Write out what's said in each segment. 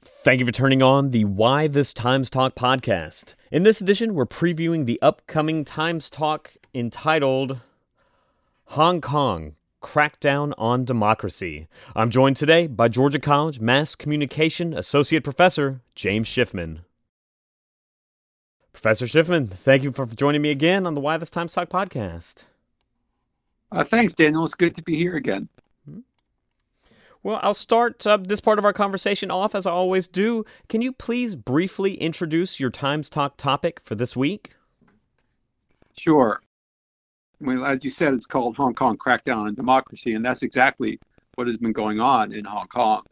Thank you for turning on the Why This Times Talk podcast. In this edition, we're previewing the upcoming Times Talk entitled Hong Kong Crackdown on Democracy. I'm joined today by Georgia College Mass Communication Associate Professor James Schiffman. Professor Schiffman, thank you for joining me again on the Why This Times Talk podcast. Uh, thanks, Daniel. It's good to be here again. Well, I'll start uh, this part of our conversation off as I always do. Can you please briefly introduce your Times Talk topic for this week? Sure. Well, as you said, it's called Hong Kong Crackdown on Democracy, and that's exactly what has been going on in Hong Kong.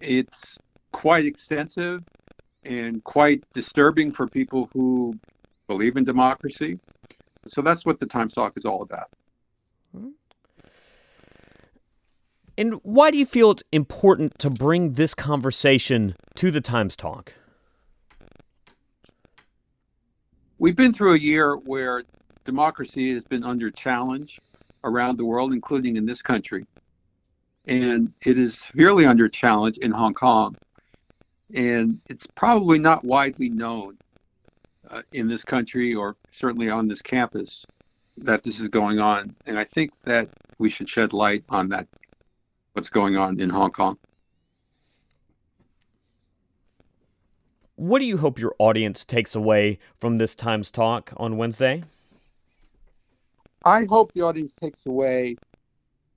It's quite extensive and quite disturbing for people who believe in democracy. So that's what the Times Talk is all about. And why do you feel it's important to bring this conversation to the Times Talk? We've been through a year where democracy has been under challenge around the world, including in this country. And it is severely under challenge in Hong Kong. And it's probably not widely known uh, in this country or certainly on this campus that this is going on. And I think that we should shed light on that what's going on in Hong Kong. What do you hope your audience takes away from this Times Talk on Wednesday? I hope the audience takes away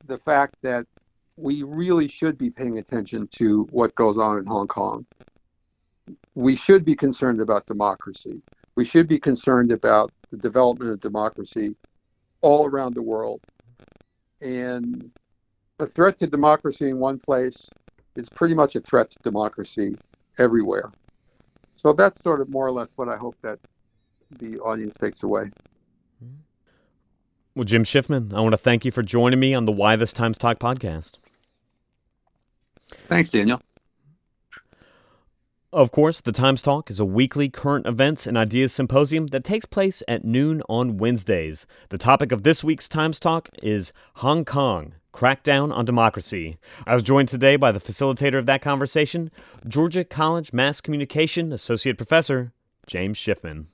the fact that we really should be paying attention to what goes on in Hong Kong. We should be concerned about democracy. We should be concerned about the development of democracy all around the world. And a threat to democracy in one place is pretty much a threat to democracy everywhere. So that's sort of more or less what I hope that the audience takes away. Well, Jim Schiffman, I want to thank you for joining me on the Why This Times Talk podcast. Thanks, Daniel. Of course, the Times Talk is a weekly current events and ideas symposium that takes place at noon on Wednesdays. The topic of this week's Times Talk is Hong Kong Crackdown on Democracy. I was joined today by the facilitator of that conversation, Georgia College Mass Communication Associate Professor James Schiffman.